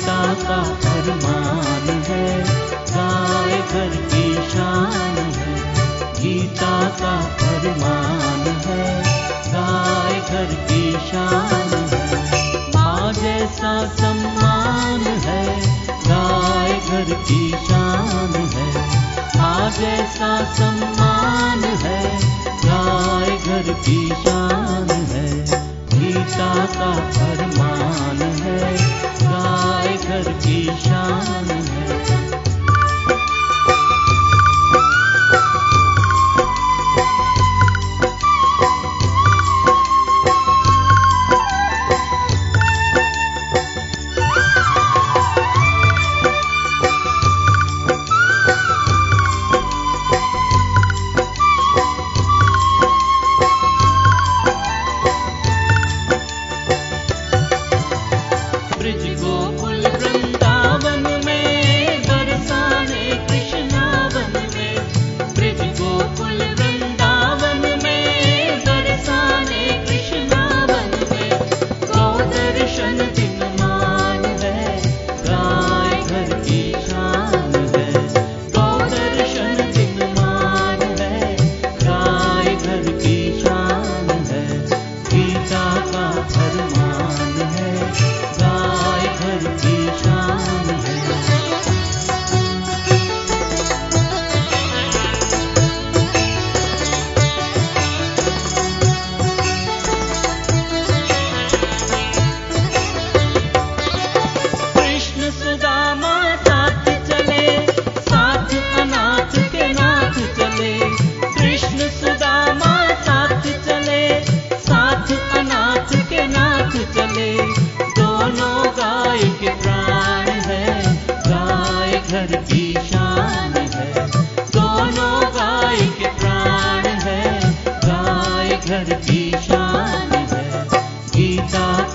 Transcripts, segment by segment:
पिता का फरमान है गाय घर की शान है, गीता का फरमान है गाय घर की शान है। माँ जैसा सम्मान है गाय घर की शान है। माँ जैसा सम्मान है गाय घर की शान है, गीता का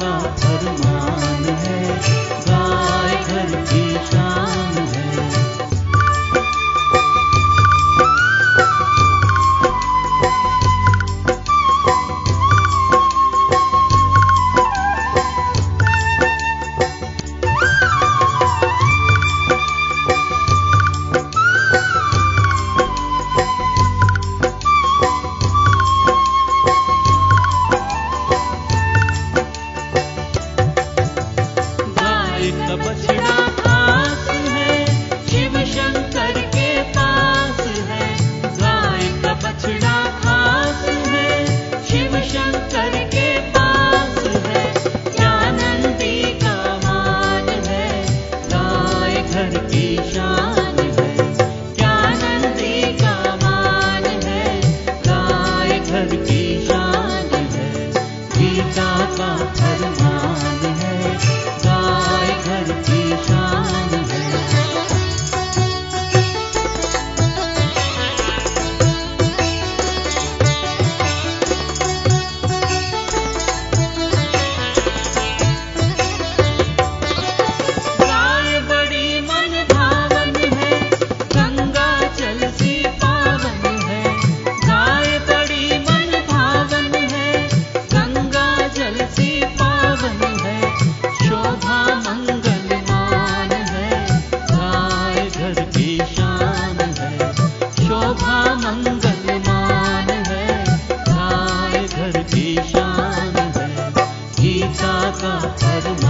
राजा धर्मा Father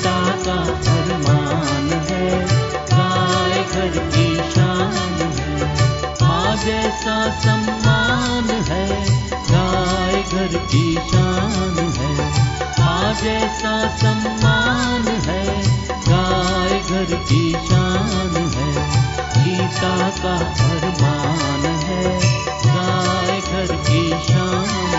पिता का फरमान है, गाय घर की शान है, माँ जैसा सम्मान है, गाय घर की शान है, माँ जैसा सम्मान है, गाय घर की शान है, गीता का फरमान है, गाय घर की शान